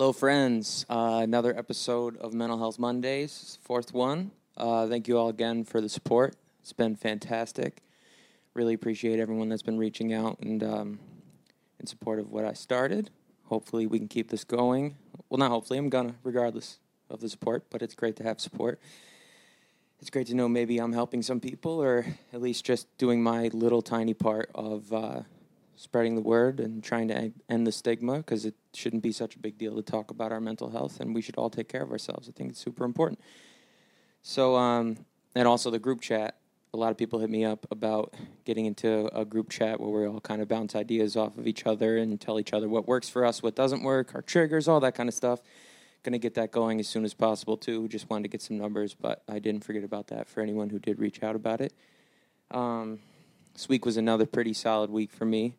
Hello, friends. Uh, another episode of Mental Health Mondays, fourth one. Uh, thank you all again for the support. It's been fantastic. Really appreciate everyone that's been reaching out and um, in support of what I started. Hopefully, we can keep this going. Well, not hopefully, I'm gonna, regardless of the support, but it's great to have support. It's great to know maybe I'm helping some people or at least just doing my little tiny part of uh, spreading the word and trying to end the stigma because it shouldn't be such a big deal to talk about our mental health and we should all take care of ourselves. I think it's super important. So, um, and also the group chat. A lot of people hit me up about getting into a group chat where we all kind of bounce ideas off of each other and tell each other what works for us, what doesn't work, our triggers, all that kind of stuff. Going to get that going as soon as possible, too. Just wanted to get some numbers, but I didn't forget about that for anyone who did reach out about it. Um, this week was another pretty solid week for me.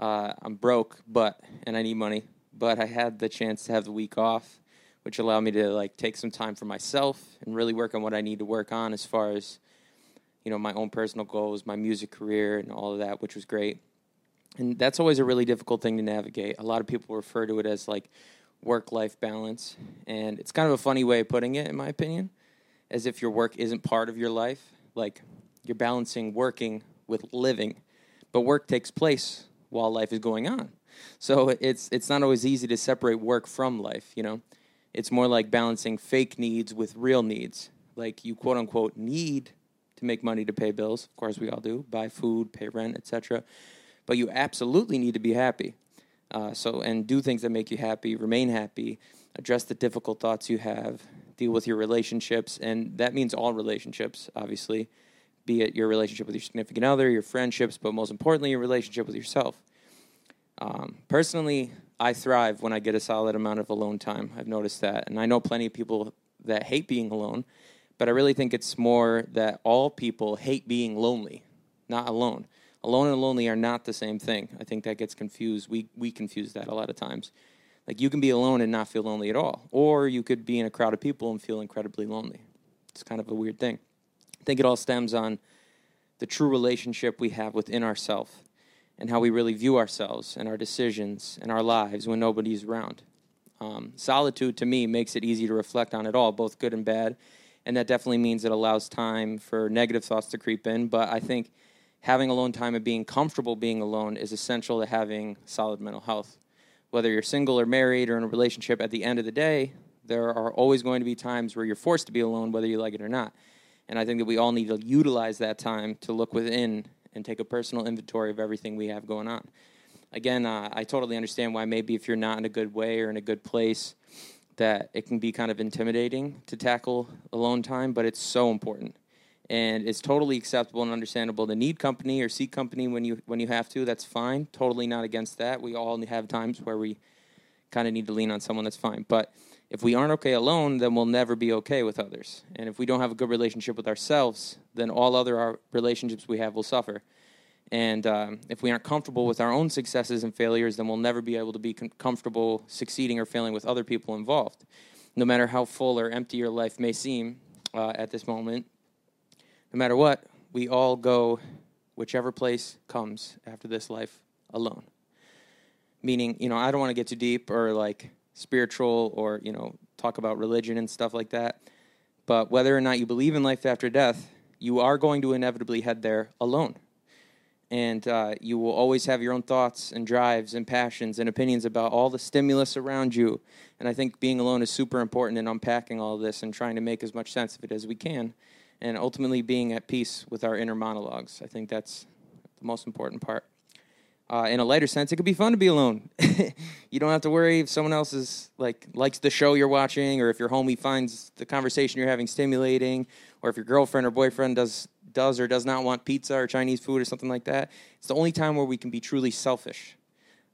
Uh, I'm broke, but and I need money, but I had the chance to have the week off, which allowed me to like take some time for myself and really work on what I need to work on as far as you know my own personal goals, my music career, and all of that, which was great. And that's always a really difficult thing to navigate. A lot of people refer to it as like work life balance, and it's kind of a funny way of putting it, in my opinion, as if your work isn't part of your life. Like you're balancing working with living, but work takes place while life is going on. So it's it's not always easy to separate work from life, you know. It's more like balancing fake needs with real needs. Like you quote unquote need to make money to pay bills. Of course we all do, buy food, pay rent, etc. But you absolutely need to be happy. Uh, so and do things that make you happy, remain happy, address the difficult thoughts you have, deal with your relationships, and that means all relationships, obviously be it your relationship with your significant other, your friendships, but most importantly, your relationship with yourself. Um, personally, I thrive when I get a solid amount of alone time. I've noticed that. And I know plenty of people that hate being alone, but I really think it's more that all people hate being lonely, not alone. Alone and lonely are not the same thing. I think that gets confused. We, we confuse that a lot of times. Like you can be alone and not feel lonely at all, or you could be in a crowd of people and feel incredibly lonely. It's kind of a weird thing. I think it all stems on the true relationship we have within ourselves and how we really view ourselves and our decisions and our lives when nobody's around. Um, solitude to me makes it easy to reflect on it all, both good and bad, and that definitely means it allows time for negative thoughts to creep in. But I think having alone time and being comfortable being alone is essential to having solid mental health. Whether you're single or married or in a relationship, at the end of the day, there are always going to be times where you're forced to be alone, whether you like it or not. And I think that we all need to utilize that time to look within and take a personal inventory of everything we have going on. Again, uh, I totally understand why maybe if you're not in a good way or in a good place, that it can be kind of intimidating to tackle alone time, but it's so important. And it's totally acceptable and understandable to need company or seek company when you when you have to. That's fine. Totally not against that. We all have times where we kind of need to lean on someone. That's fine. But if we aren't okay alone, then we'll never be okay with others. And if we don't have a good relationship with ourselves, then all other relationships we have will suffer. And um, if we aren't comfortable with our own successes and failures, then we'll never be able to be com- comfortable succeeding or failing with other people involved. No matter how full or empty your life may seem uh, at this moment, no matter what, we all go whichever place comes after this life alone. Meaning, you know, I don't want to get too deep or like spiritual or you know talk about religion and stuff like that. But whether or not you believe in life after death, you are going to inevitably head there alone. And uh, you will always have your own thoughts and drives and passions and opinions about all the stimulus around you. And I think being alone is super important in unpacking all this and trying to make as much sense of it as we can. And ultimately being at peace with our inner monologues. I think that's the most important part uh, in a lighter sense, it could be fun to be alone. you don't have to worry if someone else is like likes the show you're watching, or if your homie finds the conversation you're having stimulating, or if your girlfriend or boyfriend does does or does not want pizza or Chinese food or something like that. It's the only time where we can be truly selfish.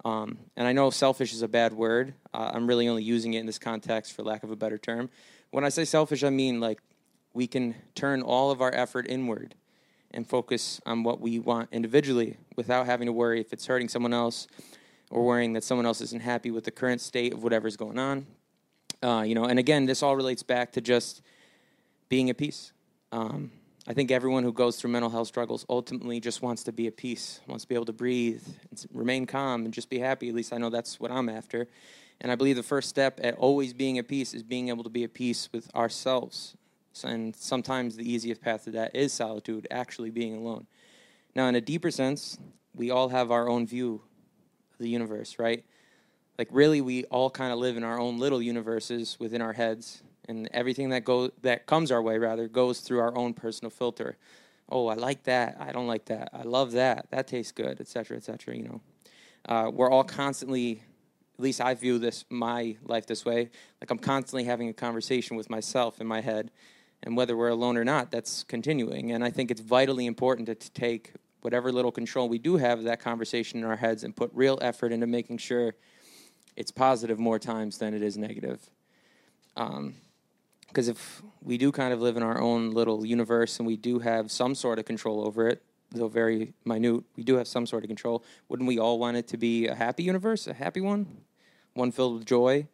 Um, and I know selfish is a bad word. Uh, I'm really only using it in this context for lack of a better term. When I say selfish, I mean like we can turn all of our effort inward and focus on what we want individually without having to worry if it's hurting someone else or worrying that someone else isn't happy with the current state of whatever's going on. Uh, you know, and again, this all relates back to just being at peace. Um, I think everyone who goes through mental health struggles ultimately just wants to be at peace, wants to be able to breathe, and remain calm, and just be happy. At least I know that's what I'm after. And I believe the first step at always being at peace is being able to be at peace with ourselves. And sometimes the easiest path to that is solitude, actually being alone. Now, in a deeper sense, we all have our own view of the universe, right? Like really we all kind of live in our own little universes within our heads and everything that goes that comes our way rather goes through our own personal filter. Oh, I like that. I don't like that. I love that. That tastes good, etc., etc., you know. Uh, we're all constantly at least I view this my life this way. Like I'm constantly having a conversation with myself in my head, and whether we're alone or not, that's continuing. And I think it's vitally important to, to take whatever little control we do have of that conversation in our heads and put real effort into making sure it's positive more times than it is negative. Because um, if we do kind of live in our own little universe and we do have some sort of control over it, though very minute, we do have some sort of control. Wouldn't we all want it to be a happy universe, a happy one, one filled with joy,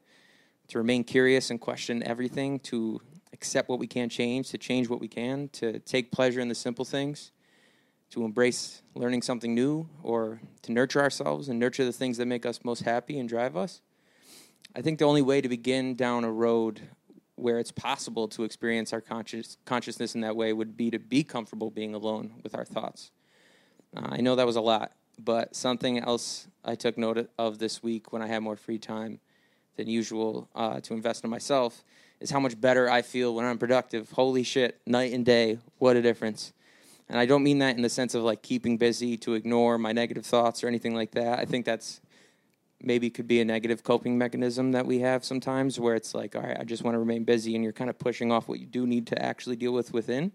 to remain curious and question everything, to accept what we can't change, to change what we can, to take pleasure in the simple things, to embrace learning something new, or to nurture ourselves and nurture the things that make us most happy and drive us? I think the only way to begin down a road where it's possible to experience our conscious, consciousness in that way would be to be comfortable being alone with our thoughts. Uh, I know that was a lot, but something else I took note of this week when I had more free time than usual uh, to invest in myself is how much better I feel when I'm productive. Holy shit, night and day, what a difference. And I don't mean that in the sense of like keeping busy to ignore my negative thoughts or anything like that. I think that's maybe could be a negative coping mechanism that we have sometimes where it's like, all right, I just want to remain busy and you're kind of pushing off what you do need to actually deal with within.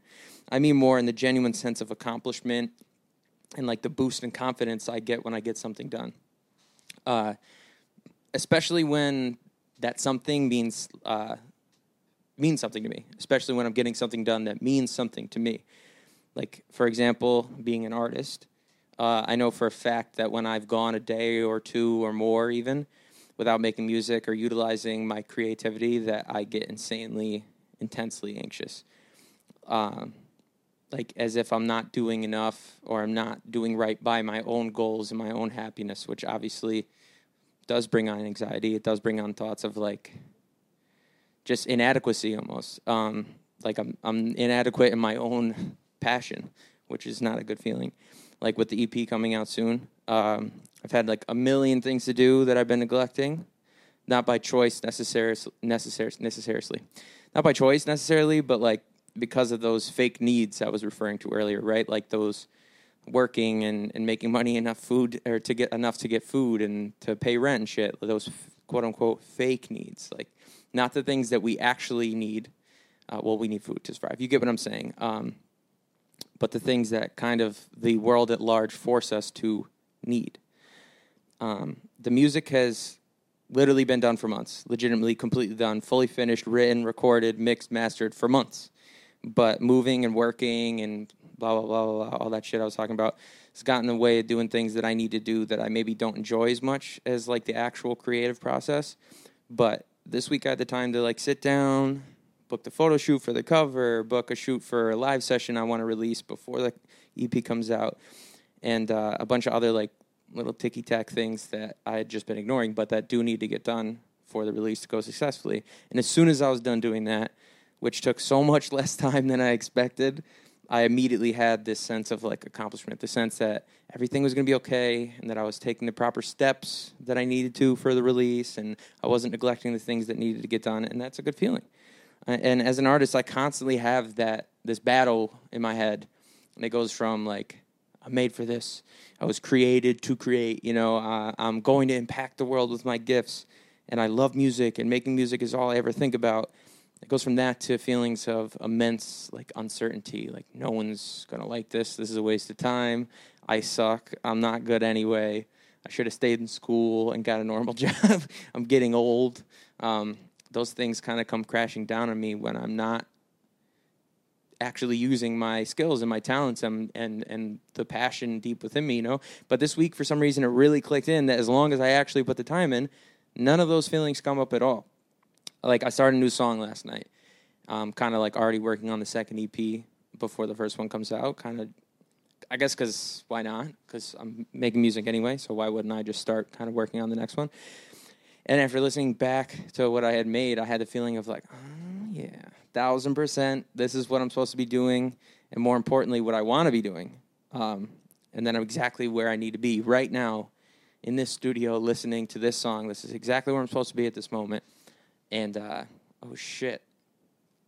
I mean more in the genuine sense of accomplishment and like the boost in confidence I get when I get something done. Uh, especially when that something means uh, means something to me, especially when I'm getting something done that means something to me. Like, for example, being an artist uh, I know for a fact that when I've gone a day or two or more, even without making music or utilizing my creativity, that I get insanely, intensely anxious. Um, like as if I'm not doing enough or I'm not doing right by my own goals and my own happiness, which obviously does bring on anxiety. It does bring on thoughts of like just inadequacy almost. Um, like I'm I'm inadequate in my own passion, which is not a good feeling like with the EP coming out soon. Um, I've had like a million things to do that I've been neglecting, not by choice necessarily, necessarily, not by choice necessarily, but like because of those fake needs I was referring to earlier, right? Like those working and, and making money enough food or to get enough to get food and to pay rent and shit. Those quote unquote fake needs, like not the things that we actually need. Uh, well, we need food to survive. You get what I'm saying? Um, but the things that kind of the world at large force us to need. Um, the music has literally been done for months, legitimately completely done, fully finished, written, recorded, mixed, mastered for months. But moving and working and blah, blah, blah, blah, blah all that shit I was talking about has gotten in the way of doing things that I need to do that I maybe don't enjoy as much as like the actual creative process. But this week I had the time to like sit down, book the photo shoot for the cover, book a shoot for a live session I want to release before the EP comes out, and uh, a bunch of other like little ticky tack things that I had just been ignoring, but that do need to get done for the release to go successfully. And as soon as I was done doing that, which took so much less time than I expected, I immediately had this sense of like accomplishment, the sense that everything was going to be okay and that I was taking the proper steps that I needed to for the release and I wasn't neglecting the things that needed to get done. And that's a good feeling. And as an artist, I constantly have that this battle in my head, and it goes from like I'm made for this. I was created to create. You know, uh, I'm going to impact the world with my gifts, and I love music, and making music is all I ever think about. It goes from that to feelings of immense like uncertainty, like no one's gonna like this. This is a waste of time. I suck. I'm not good anyway. I should have stayed in school and got a normal job. I'm getting old. Um, those things kind of come crashing down on me when I'm not actually using my skills and my talents and, and and the passion deep within me, you know. But this week, for some reason, it really clicked in that as long as I actually put the time in, none of those feelings come up at all. Like I started a new song last night. I'm kind of like already working on the second EP before the first one comes out. Kind of, I guess, because why not? Because I'm making music anyway, so why wouldn't I just start kind of working on the next one? And after listening back to what I had made, I had the feeling of like, oh, yeah, thousand percent, this is what I'm supposed to be doing, and more importantly, what I want to be doing. Um, and then I'm exactly where I need to be right now in this studio listening to this song. This is exactly where I'm supposed to be at this moment. And uh, oh shit,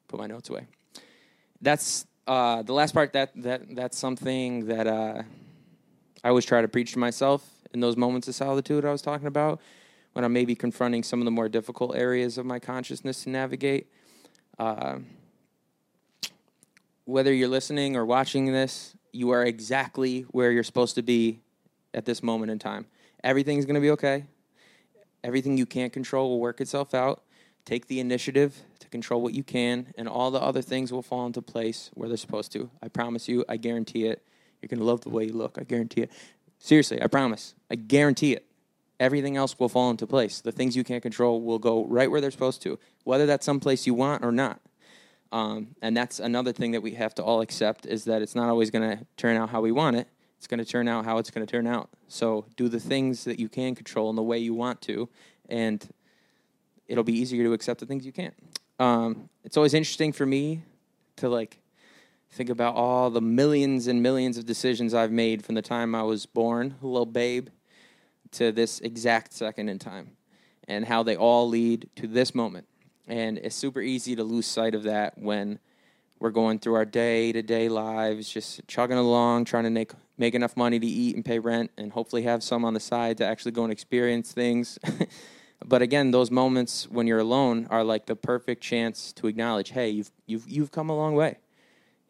put my notes away. That's uh, the last part. That that that's something that uh, I always try to preach to myself in those moments of solitude I was talking about when I'm maybe confronting some of the more difficult areas of my consciousness to navigate. Uh, whether you're listening or watching this, you are exactly where you're supposed to be at this moment in time. Everything's going to be okay. Everything you can't control will work itself out. Take the initiative to control what you can, and all the other things will fall into place where they're supposed to. I promise you, I guarantee it. You're going to love the way you look. I guarantee it. Seriously, I promise. I guarantee it. Everything else will fall into place. The things you can't control will go right where they're supposed to, whether that's someplace you want or not. Um, and that's another thing that we have to all accept is that it's not always going to turn out how we want it. It's going to turn out how it's going to turn out. So do the things that you can control in the way you want to, and it'll be easier to accept the things you can't. Um, it's always interesting for me to like think about all the millions and millions of decisions I've made from the time I was born, a little babe, to this exact second in time, and how they all lead to this moment. And it's super easy to lose sight of that when we're going through our day to day lives, just chugging along, trying to make, make enough money to eat and pay rent, and hopefully have some on the side to actually go and experience things. but again, those moments when you're alone are like the perfect chance to acknowledge, hey, you've, you've, you've come a long way,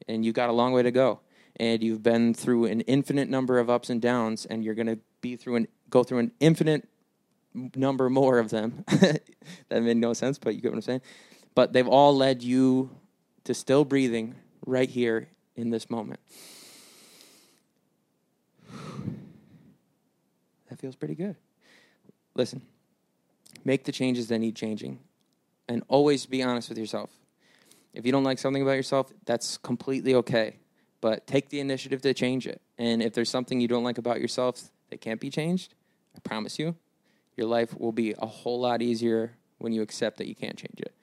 and you got a long way to go. And you've been through an infinite number of ups and downs, and you're going to be through and go through an infinite number more of them. that made no sense, but you get what I'm saying. But they've all led you to still breathing right here in this moment. That feels pretty good. Listen, make the changes that need changing and always be honest with yourself. If you don't like something about yourself, that's completely okay. But take the initiative to change it. And if there's something you don't like about yourself that can't be changed, I promise you, your life will be a whole lot easier when you accept that you can't change it.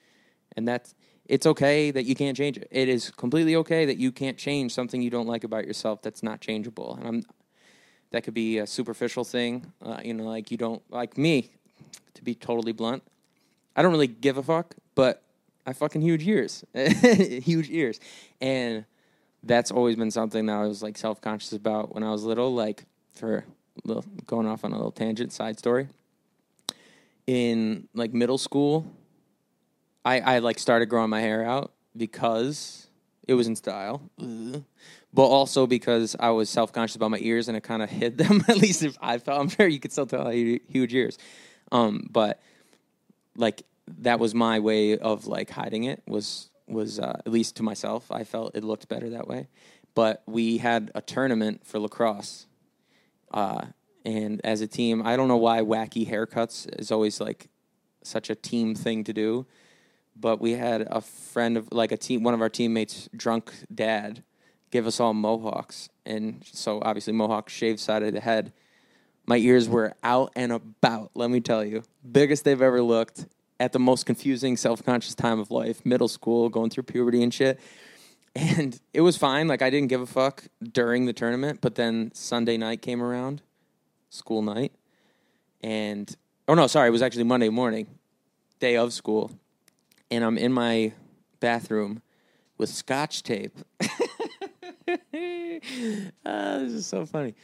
And that's it's okay that you can't change it. It is completely okay that you can't change something you don't like about yourself that's not changeable. And I'm that could be a superficial thing, uh, you know, like you don't like me. To be totally blunt, I don't really give a fuck, but I fucking huge ears, huge ears, and that's always been something that I was like self conscious about when I was little. Like for little, going off on a little tangent, side story in like middle school, I I like started growing my hair out because it was in style, but also because I was self conscious about my ears and it kind of hid them. At least if I felt, I'm sure you could still tell I had huge ears, um, but like that was my way of like hiding it was was uh, at least to myself. I felt it looked better that way. But we had a tournament for lacrosse, uh, and as a team, I don't know why wacky haircuts is always like such a team thing to do. But we had a friend of like a team, one of our teammates, drunk dad, give us all mohawks, and so obviously mohawk shaved side of the head. My ears were out and about. Let me tell you, biggest they've ever looked at the most confusing, self-conscious time of life, middle school, going through puberty and shit. And it was fine. Like I didn't give a fuck during the tournament, but then Sunday night came around school night. And, oh no, sorry, it was actually Monday morning, day of school. And I'm in my bathroom with scotch tape. oh, this is so funny.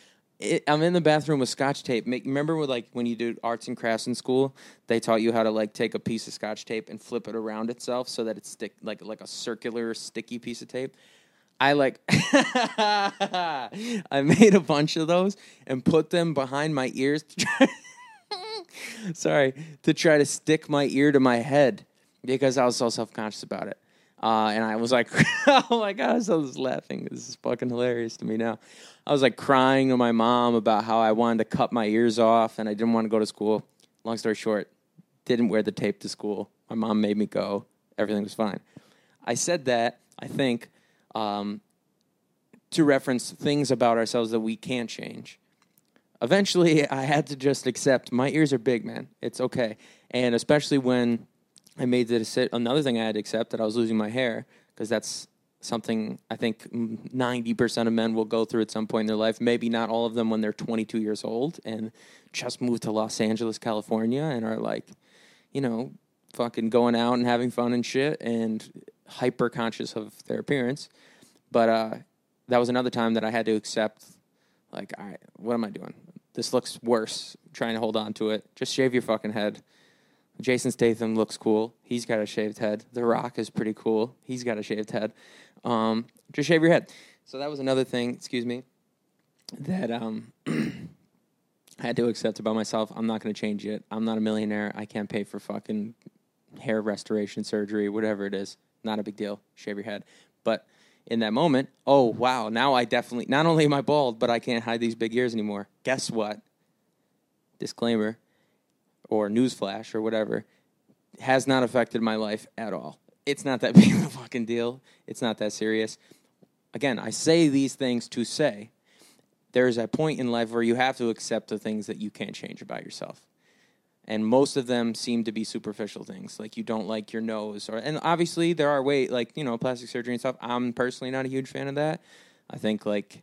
It, I'm in the bathroom with scotch tape. Make, remember, with like when you do arts and crafts in school, they taught you how to like take a piece of scotch tape and flip it around itself so that it's stick like like a circular sticky piece of tape. I like I made a bunch of those and put them behind my ears to try sorry to try to stick my ear to my head because I was so self conscious about it. Uh, and I was like, oh my god, I was laughing. This is fucking hilarious to me now. I was like crying to my mom about how I wanted to cut my ears off and I didn't want to go to school. Long story short, didn't wear the tape to school. My mom made me go. Everything was fine. I said that, I think, um, to reference things about ourselves that we can't change. Eventually, I had to just accept my ears are big, man. It's okay. and especially when I made the decision. Another thing I had to accept that I was losing my hair because that's something I think 90% of men will go through at some point in their life. Maybe not all of them when they're 22 years old and just moved to Los Angeles, California, and are like, you know, fucking going out and having fun and shit and hyper conscious of their appearance. But uh, that was another time that I had to accept, like, all right, what am I doing? This looks worse. Trying to hold on to it. Just shave your fucking head. Jason Statham looks cool. He's got a shaved head. The Rock is pretty cool. He's got a shaved head. Um, just shave your head. So that was another thing. Excuse me. That um, I had to accept about myself. I'm not going to change it. I'm not a millionaire. I can't pay for fucking hair restoration surgery, whatever it is. Not a big deal. Shave your head. But in that moment, oh wow, now I definitely not only am I bald, but I can't hide these big ears anymore. Guess what? Disclaimer or newsflash or whatever has not affected my life at all. It's not that big of a fucking deal. It's not that serious. Again, I say these things to say there's a point in life where you have to accept the things that you can't change about yourself and most of them seem to be superficial things like you don't like your nose or and obviously there are way like you know plastic surgery and stuff i'm personally not a huge fan of that i think like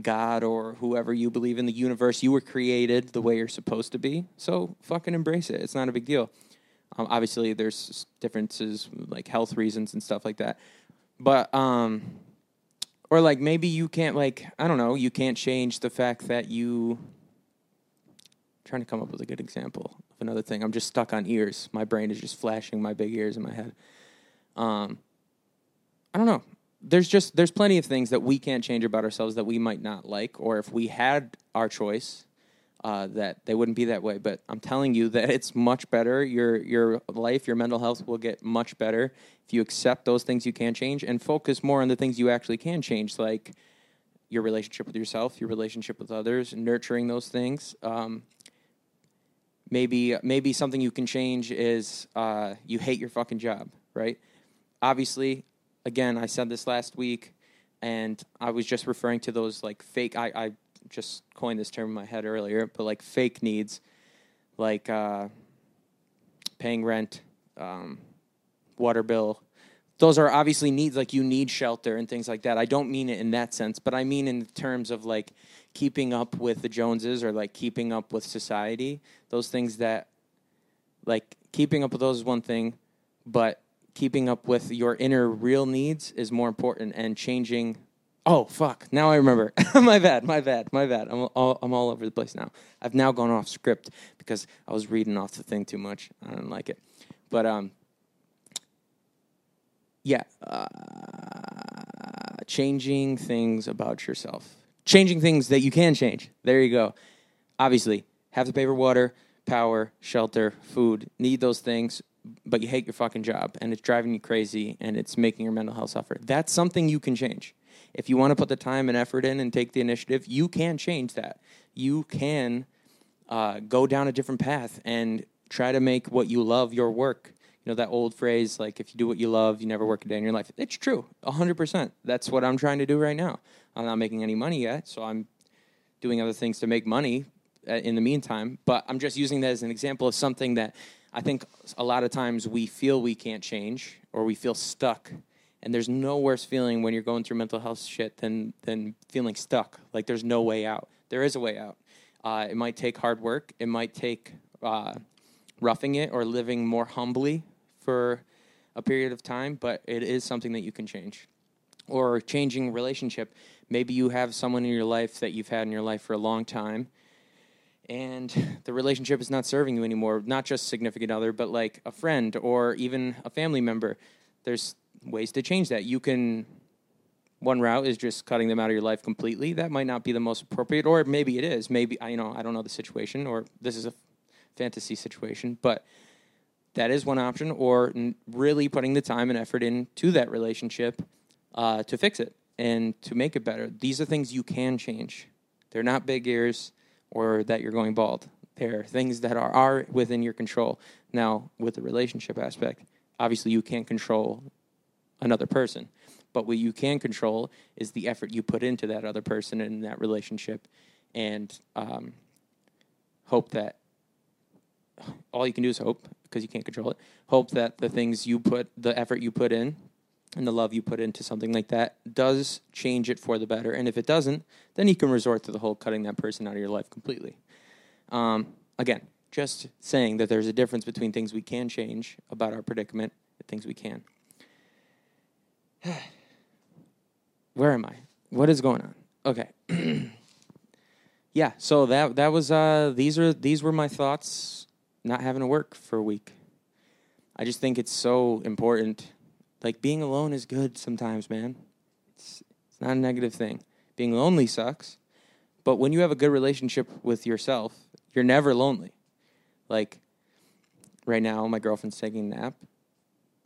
god or whoever you believe in the universe you were created the way you're supposed to be so fucking embrace it it's not a big deal um, obviously there's differences like health reasons and stuff like that but um or like maybe you can't like i don't know you can't change the fact that you trying to come up with a good example of another thing. I'm just stuck on ears. My brain is just flashing my big ears in my head. Um, I don't know. There's just there's plenty of things that we can't change about ourselves that we might not like, or if we had our choice, uh, that they wouldn't be that way. But I'm telling you that it's much better. Your your life, your mental health will get much better if you accept those things you can't change and focus more on the things you actually can change, like your relationship with yourself, your relationship with others, nurturing those things. Um, maybe maybe something you can change is uh, you hate your fucking job, right? Obviously, again, I said this last week, and I was just referring to those like fake. I, I just coined this term in my head earlier, but like fake needs, like uh, paying rent, um, water bill. Those are obviously needs like you need shelter and things like that. I don't mean it in that sense, but I mean in terms of like keeping up with the Joneses or like keeping up with society. Those things that like keeping up with those is one thing, but keeping up with your inner real needs is more important and changing Oh fuck! Now I remember. my bad. My bad. My bad. I'm all I'm all over the place now. I've now gone off script because I was reading off the thing too much. I didn't like it. But um, yeah, uh, changing things about yourself changing things that you can change. There you go. Obviously, have to pay for water, power, shelter, food, need those things, but you hate your fucking job and it's driving you crazy and it's making your mental health suffer. That's something you can change. If you want to put the time and effort in and take the initiative, you can change that. You can uh, go down a different path and try to make what you love your work. You know that old phrase, like if you do what you love, you never work a day in your life. It's true, hundred percent. That's what I'm trying to do right now. I'm not making any money yet, so I'm doing other things to make money uh, in the meantime. But I'm just using that as an example of something that I think a lot of times we feel we can't change or we feel stuck. And there's no worse feeling when you're going through mental health shit than than feeling stuck. Like there's no way out. There is a way out. Uh, it might take hard work. It might take uh, roughing it or living more humbly for a period of time, but it is something that you can change. Or changing relationship. Maybe you have someone in your life that you've had in your life for a long time, and the relationship is not serving you anymore. Not just significant other, but like a friend or even a family member. There's ways to change that. You can. One route is just cutting them out of your life completely. That might not be the most appropriate, or maybe it is. Maybe I you know I don't know the situation, or this is a fantasy situation, but that is one option. Or really putting the time and effort into that relationship uh, to fix it and to make it better. These are things you can change. They're not big ears or that you're going bald. There are things that are, are within your control. Now, with the relationship aspect, obviously you can't control another person. But what you can control is the effort you put into that other person and that relationship and um, hope that all you can do is hope because you can't control it. Hope that the things you put, the effort you put in, and the love you put into something like that does change it for the better. And if it doesn't, then you can resort to the whole cutting that person out of your life completely. Um, again, just saying that there's a difference between things we can change about our predicament and things we can. Where am I? What is going on? Okay. yeah, so that that was uh these are these were my thoughts not having to work for a week. I just think it's so important. Like being alone is good sometimes, man. It's it's not a negative thing. Being lonely sucks, but when you have a good relationship with yourself, you're never lonely. Like right now, my girlfriend's taking a nap.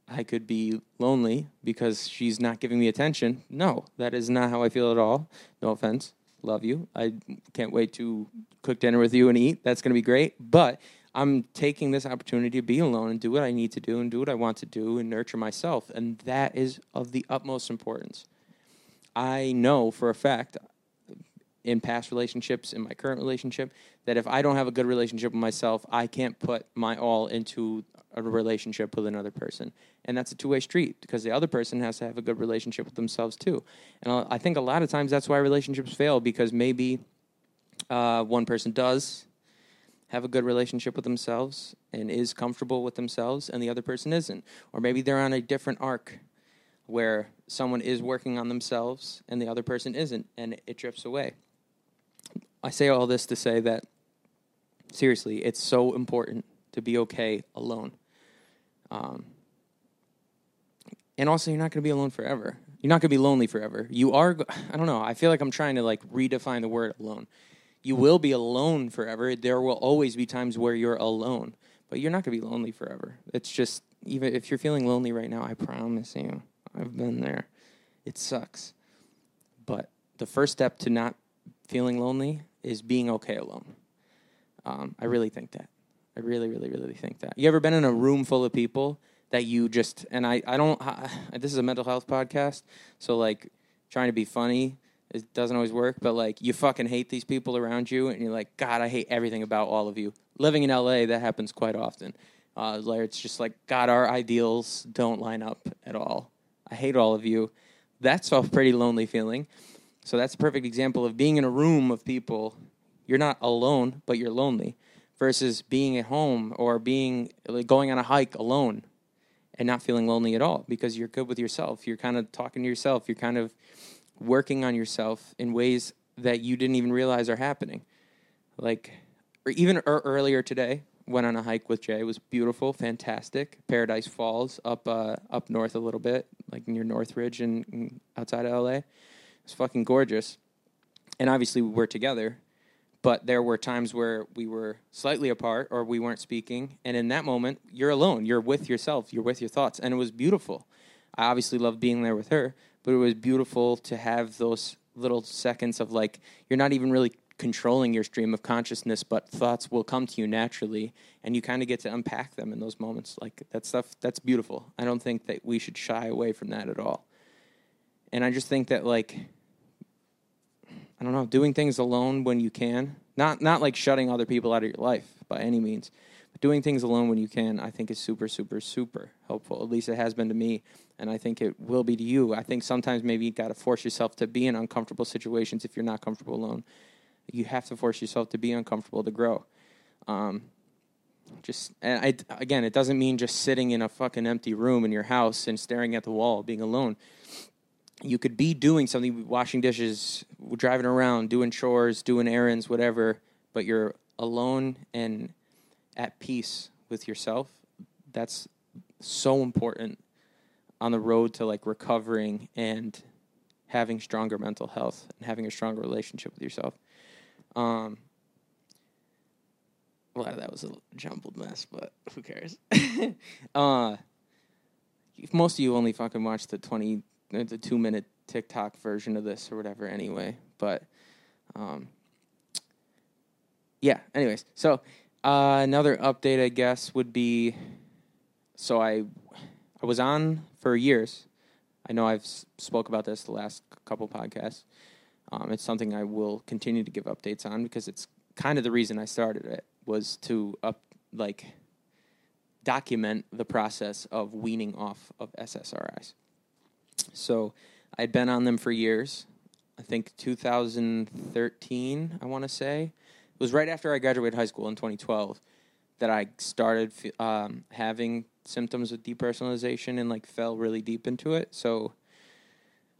I could be lonely because she's not giving me attention. No, that is not how I feel at all. No offense. Love you. I can't wait to cook dinner with you and eat. That's going to be great. But I'm taking this opportunity to be alone and do what I need to do and do what I want to do and nurture myself. And that is of the utmost importance. I know for a fact in past relationships, in my current relationship, that if I don't have a good relationship with myself, I can't put my all into a relationship with another person. And that's a two way street because the other person has to have a good relationship with themselves too. And I think a lot of times that's why relationships fail because maybe uh, one person does have a good relationship with themselves and is comfortable with themselves and the other person isn't. Or maybe they're on a different arc where someone is working on themselves and the other person isn't and it drifts away. I say all this to say that seriously, it's so important to be okay alone. Um, and also, you're not going to be alone forever. You're not going to be lonely forever. You are, I don't know, I feel like I'm trying to like redefine the word alone. You will be alone forever. There will always be times where you're alone, but you're not going to be lonely forever. It's just, even if you're feeling lonely right now, I promise you, I've been there. It sucks. But the first step to not feeling lonely is being okay alone. Um, I really think that. I really, really, really think that. You ever been in a room full of people that you just and I I don't I, this is a mental health podcast, so like trying to be funny it doesn't always work, but like you fucking hate these people around you and you're like god, I hate everything about all of you. Living in LA that happens quite often. Uh, where it's just like god, our ideals don't line up at all. I hate all of you. That's a pretty lonely feeling. So that's a perfect example of being in a room of people. You're not alone, but you're lonely, versus being at home or being like going on a hike alone and not feeling lonely at all because you're good with yourself. You're kind of talking to yourself. You're kind of working on yourself in ways that you didn't even realize are happening. Like, or even er- earlier today, went on a hike with Jay. It was beautiful, fantastic. Paradise Falls up uh, up north a little bit, like near Northridge and, and outside of LA. It's fucking gorgeous. And obviously we were together, but there were times where we were slightly apart or we weren't speaking. And in that moment, you're alone. You're with yourself. You're with your thoughts. And it was beautiful. I obviously loved being there with her, but it was beautiful to have those little seconds of like, you're not even really controlling your stream of consciousness, but thoughts will come to you naturally, and you kind of get to unpack them in those moments. Like that stuff, that's beautiful. I don't think that we should shy away from that at all. And I just think that like I don't know, doing things alone when you can. Not not like shutting other people out of your life by any means. But doing things alone when you can, I think is super, super, super helpful. At least it has been to me, and I think it will be to you. I think sometimes maybe you got to force yourself to be in uncomfortable situations if you're not comfortable alone. You have to force yourself to be uncomfortable to grow. Um, just and I, again, it doesn't mean just sitting in a fucking empty room in your house and staring at the wall, being alone you could be doing something, washing dishes, driving around, doing chores, doing errands, whatever, but you're alone and at peace with yourself. That's so important on the road to like recovering and having stronger mental health and having a stronger relationship with yourself. Um, of that was a jumbled mess, but who cares? uh, most of you only fucking watched the 20 it's a two minute TikTok version of this or whatever anyway. But um, yeah, anyways. So uh, another update I guess would be so I I was on for years. I know I've spoke about this the last couple podcasts. Um, it's something I will continue to give updates on because it's kind of the reason I started it was to up like document the process of weaning off of SSRIs. So I'd been on them for years. I think 2013, I want to say. It was right after I graduated high school in 2012 that I started um, having symptoms of depersonalization and like fell really deep into it. So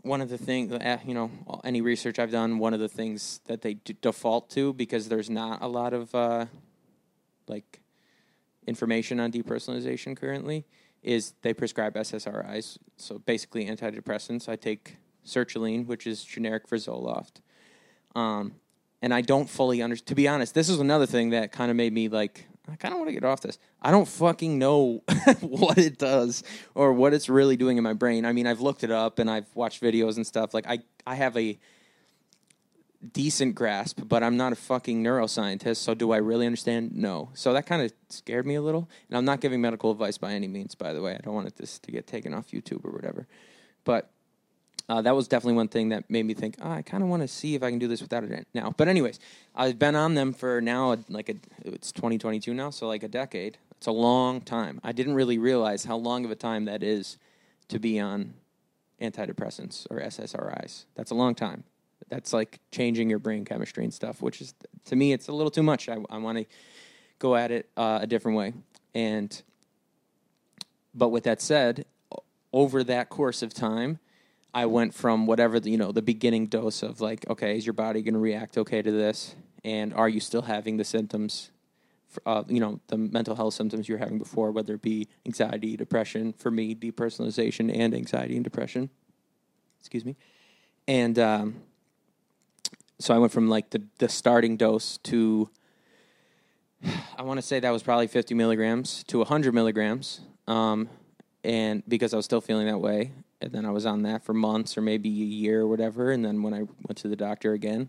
one of the things, uh, you know, any research I've done, one of the things that they default to because there's not a lot of uh, like information on depersonalization currently is they prescribe SSRIs, so basically antidepressants. I take sertraline, which is generic for Zoloft. Um, and I don't fully understand. To be honest, this is another thing that kind of made me like, I kind of want to get off this. I don't fucking know what it does or what it's really doing in my brain. I mean, I've looked it up and I've watched videos and stuff. Like, I, I have a decent grasp, but I'm not a fucking neuroscientist. So, do I really understand? No. So, that kind of scared me a little. And I'm not giving medical advice by any means, by the way. I don't want this to get taken off YouTube or whatever. But uh, that was definitely one thing that made me think, oh, I kind of want to see if I can do this without it now. But anyways, I've been on them for now like a, it's 2022 now, so like a decade. It's a long time. I didn't really realize how long of a time that is to be on antidepressants or SSRIs. That's a long time. That's like changing your brain chemistry and stuff, which is to me it's a little too much. I, I want to go at it uh, a different way. And but with that said, over that course of time, I went from whatever the, you know the beginning dose of like, okay, is your body going to react okay to this, and are you still having the symptoms, uh, you know, the mental health symptoms you were having before, whether it be anxiety, depression. For me, depersonalization and anxiety and depression. Excuse me, and um, so I went from like the the starting dose to. I want to say that was probably 50 milligrams to 100 milligrams, um, and because I was still feeling that way, and then I was on that for months or maybe a year or whatever. And then when I went to the doctor again,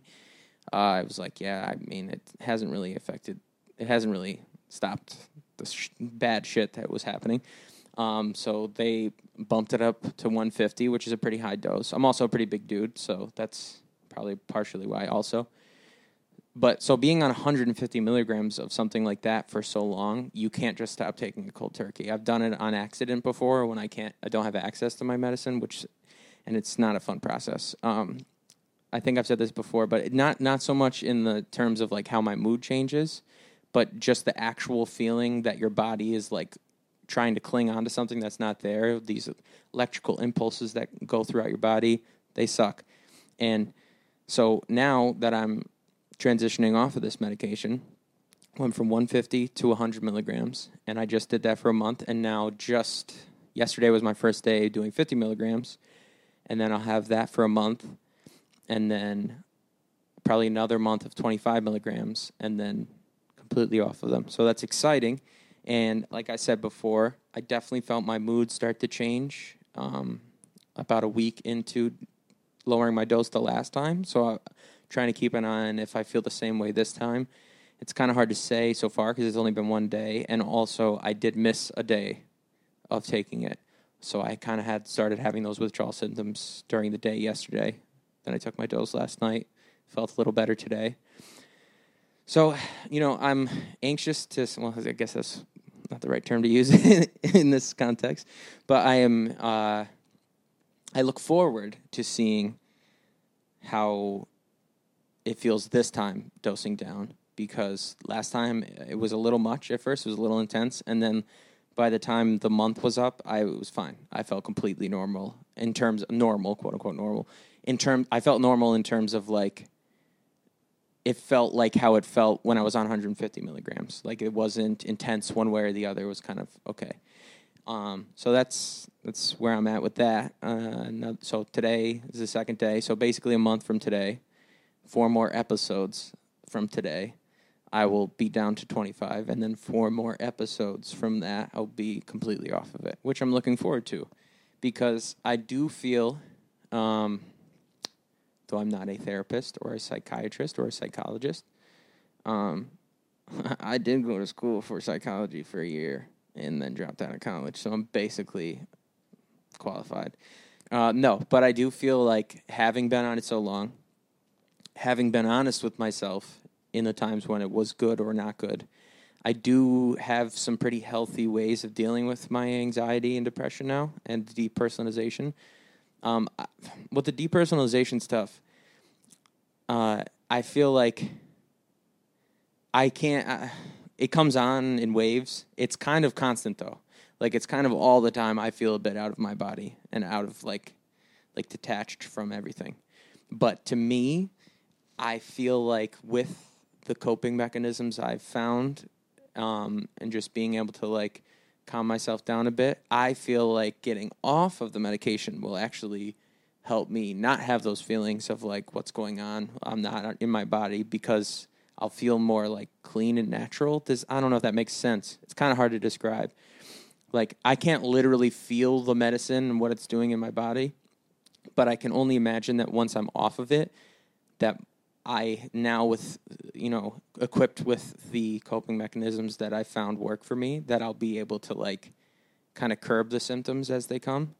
uh, I was like, yeah, I mean, it hasn't really affected, it hasn't really stopped the sh- bad shit that was happening. Um, so they bumped it up to 150, which is a pretty high dose. I'm also a pretty big dude, so that's probably partially why also. But so being on 150 milligrams of something like that for so long, you can't just stop taking a cold turkey. I've done it on accident before when I can't, I don't have access to my medicine, which, and it's not a fun process. Um, I think I've said this before, but not not so much in the terms of like how my mood changes, but just the actual feeling that your body is like trying to cling on to something that's not there. These electrical impulses that go throughout your body, they suck. And so now that I'm transitioning off of this medication. Went from 150 to 100 milligrams, and I just did that for a month. And now, just yesterday was my first day doing 50 milligrams, and then I'll have that for a month, and then probably another month of 25 milligrams, and then completely off of them. So that's exciting. And like I said before, I definitely felt my mood start to change um, about a week into lowering my dose the last time. So I, trying to keep an eye on if I feel the same way this time. It's kind of hard to say so far because it's only been one day, and also I did miss a day of taking it, so I kind of had started having those withdrawal symptoms during the day yesterday. Then I took my dose last night, felt a little better today. So, you know, I'm anxious to. Well, I guess that's not the right term to use in this context, but I am. Uh, I look forward to seeing how it feels this time dosing down because last time it was a little much at first, it was a little intense, and then by the time the month was up, I was fine. I felt completely normal in terms of normal, quote unquote normal. In term, I felt normal in terms of like it felt like how it felt when I was on 150 milligrams. Like it wasn't intense one way or the other. It was kind of okay. Um, so that's that's where I'm at with that. Uh, so today is the second day. So basically a month from today, four more episodes from today, I will be down to 25. And then four more episodes from that, I'll be completely off of it, which I'm looking forward to because I do feel, um, though I'm not a therapist or a psychiatrist or a psychologist, um, I did go to school for psychology for a year and then dropped out of college. So I'm basically qualified. Uh, no, but I do feel like having been on it so long, having been honest with myself in the times when it was good or not good, I do have some pretty healthy ways of dealing with my anxiety and depression now and depersonalization. Um, with the depersonalization stuff, uh, I feel like I can't. It comes on in waves. It's kind of constant though. Like it's kind of all the time. I feel a bit out of my body and out of like, like detached from everything. But to me, I feel like with the coping mechanisms I've found, um, and just being able to like calm myself down a bit, I feel like getting off of the medication will actually help me not have those feelings of like what's going on. I'm not in my body because I'll feel more like clean and natural. This I don't know if that makes sense. It's kind of hard to describe. Like I can't literally feel the medicine and what it's doing in my body, but I can only imagine that once I'm off of it, that I now with you know equipped with the coping mechanisms that I found work for me, that I'll be able to like kind of curb the symptoms as they come.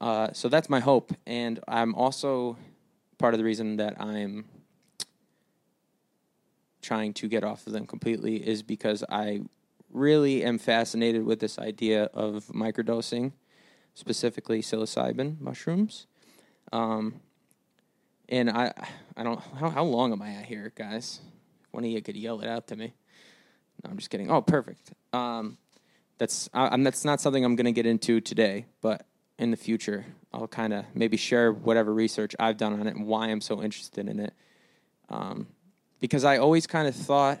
Uh, so that's my hope, and I'm also part of the reason that I'm trying to get off of them completely is because I really am fascinated with this idea of microdosing, specifically psilocybin mushrooms. Um, and I, I don't. How, how long am I at here, guys? One of you could yell it out to me. No, I'm just kidding. Oh, perfect. Um, that's I, I'm, that's not something I'm going to get into today, but in the future, I'll kind of maybe share whatever research I've done on it and why I'm so interested in it. Um, because I always kind of thought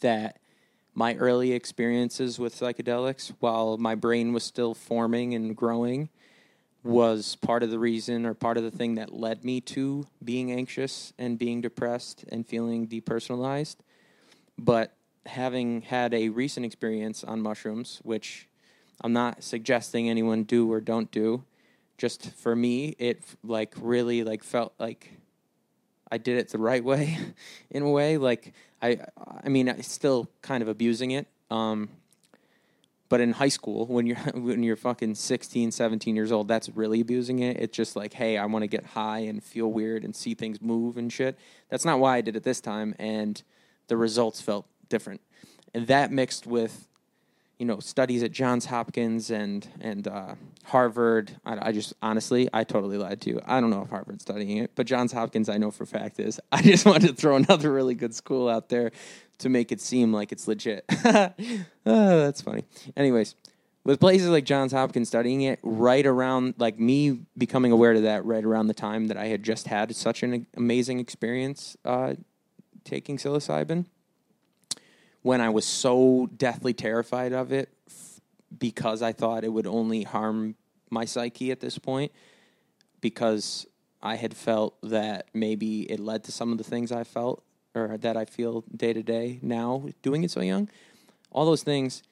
that my early experiences with psychedelics, while my brain was still forming and growing, was part of the reason or part of the thing that led me to being anxious and being depressed and feeling depersonalized. But having had a recent experience on mushrooms, which I'm not suggesting anyone do or don't do, just for me, it like really like felt like I did it the right way, in a way. Like I, I mean, I still kind of abusing it. Um, but in high school, when you're when you're fucking 16, 17 years old, that's really abusing it. It's just like, hey, I want to get high and feel weird and see things move and shit. That's not why I did it this time, and the results felt different. And that mixed with, you know, studies at Johns Hopkins and and uh, Harvard. I, I just honestly, I totally lied to you. I don't know if Harvard's studying it, but Johns Hopkins, I know for fact is. I just wanted to throw another really good school out there to make it seem like it's legit. oh, that's funny. Anyways, with places like Johns Hopkins studying it right around, like me becoming aware of that right around the time that I had just had such an amazing experience uh, taking psilocybin, when I was so deathly terrified of it f- because I thought it would only harm my psyche at this point, because I had felt that maybe it led to some of the things I felt or that I feel day to day now doing it so young. All those things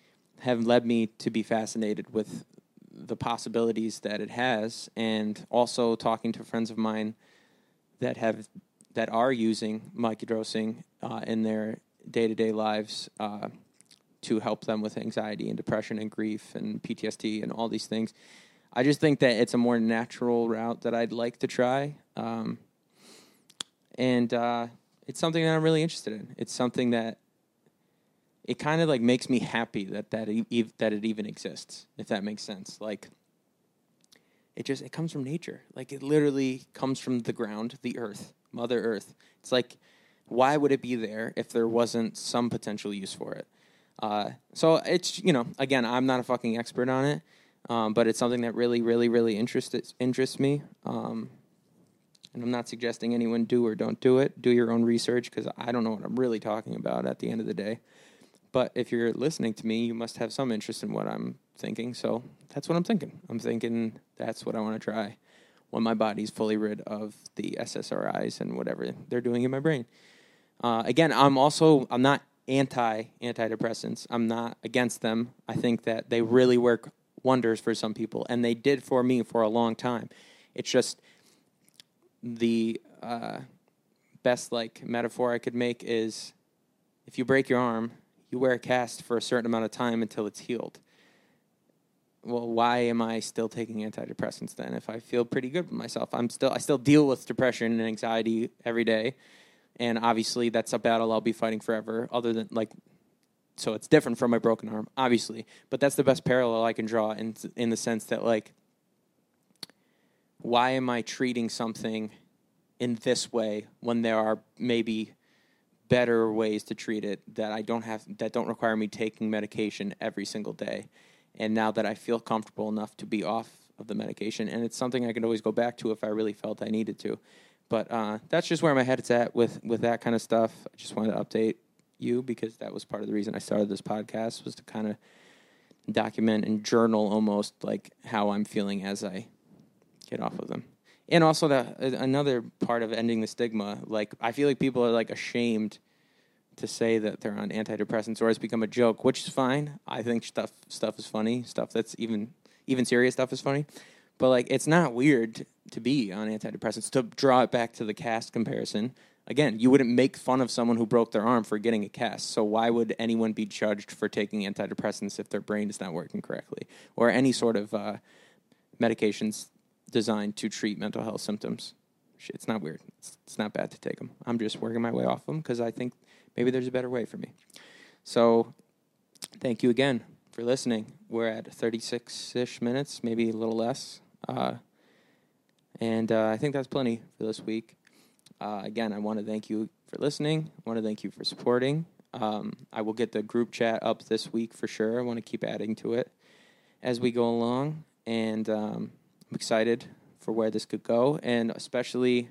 have led me to be fascinated with the possibilities that it has, and also talking to friends of mine that have that are using microdosing uh, in their day to day lives uh, to help them with anxiety and depression and grief and PTSD and all these things. I just think that it's a more natural route that I'd like to try. Um, and uh, it's something that I'm really interested in. It's something that it kind of like makes me happy that that that it even exists, if that makes sense. Like it just it comes from nature. Like it literally comes from the ground, the earth, Mother Earth. It's like why would it be there if there wasn't some potential use for it? Uh, so it's you know again I'm not a fucking expert on it, um, but it's something that really really really interests interests me. Um, and I'm not suggesting anyone do or don't do it. Do your own research because I don't know what I'm really talking about at the end of the day. But if you're listening to me, you must have some interest in what I'm thinking. So that's what I'm thinking. I'm thinking that's what I want to try when my body's fully rid of the SSRIs and whatever they're doing in my brain. Uh, again, I'm also I'm not anti antidepressants. I'm not against them. I think that they really work wonders for some people, and they did for me for a long time. It's just the uh, best like metaphor I could make is if you break your arm, you wear a cast for a certain amount of time until it's healed. Well, why am I still taking antidepressants then? If I feel pretty good with myself, I'm still I still deal with depression and anxiety every day, and obviously that's a battle I'll be fighting forever. Other than like, so it's different from my broken arm, obviously, but that's the best parallel I can draw in in the sense that like, why am I treating something in this way when there are maybe better ways to treat it that I don't have that don't require me taking medication every single day. And now that I feel comfortable enough to be off of the medication, and it's something I can always go back to if I really felt I needed to. But uh, that's just where my head's at with with that kind of stuff. I just wanted to update you because that was part of the reason I started this podcast was to kind of document and journal almost like how I'm feeling as I get off of them. And also that another part of ending the stigma, like I feel like people are like ashamed to say that they're on antidepressants or it's become a joke, which is fine. I think stuff stuff is funny, stuff that's even even serious stuff is funny. But like it's not weird to be on antidepressants. To draw it back to the cast comparison, again, you wouldn't make fun of someone who broke their arm for getting a cast. So why would anyone be judged for taking antidepressants if their brain is not working correctly, or any sort of uh, medications designed to treat mental health symptoms? It's not weird. It's, it's not bad to take them. I'm just working my way off them because I think maybe there's a better way for me. So, thank you again for listening. We're at 36 ish minutes, maybe a little less. Uh, and uh, I think that's plenty for this week. Uh, again, I want to thank you for listening. I want to thank you for supporting. Um, I will get the group chat up this week for sure. I want to keep adding to it as we go along. And um, I'm excited for where this could go. And especially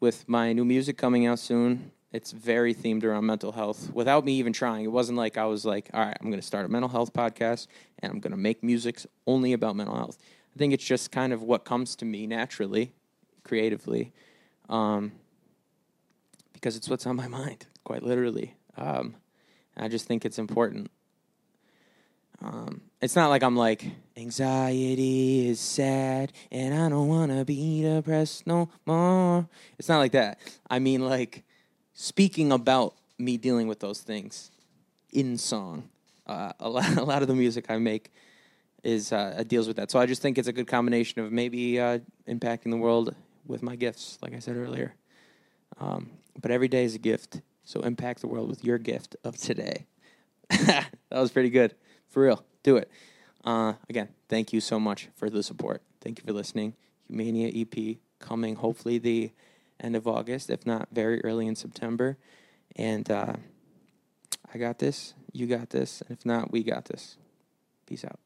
with my new music coming out soon, it's very themed around mental health without me even trying. It wasn't like I was like, all right, I'm going to start a mental health podcast and I'm going to make music only about mental health. I think it's just kind of what comes to me naturally, creatively, um, because it's what's on my mind, quite literally. Um, I just think it's important. Um, it's not like I'm like, anxiety is sad and I don't want to be depressed no more. It's not like that. I mean, like, speaking about me dealing with those things in song. Uh, a, lot, a lot of the music I make is uh, deals with that. So I just think it's a good combination of maybe uh, impacting the world with my gifts, like I said earlier. Um, but every day is a gift, so impact the world with your gift of today. that was pretty good, for real. Do it. Uh, again, thank you so much for the support. Thank you for listening. Humania EP coming hopefully the end of August, if not very early in September. And uh, I got this. You got this. And if not, we got this. Peace out.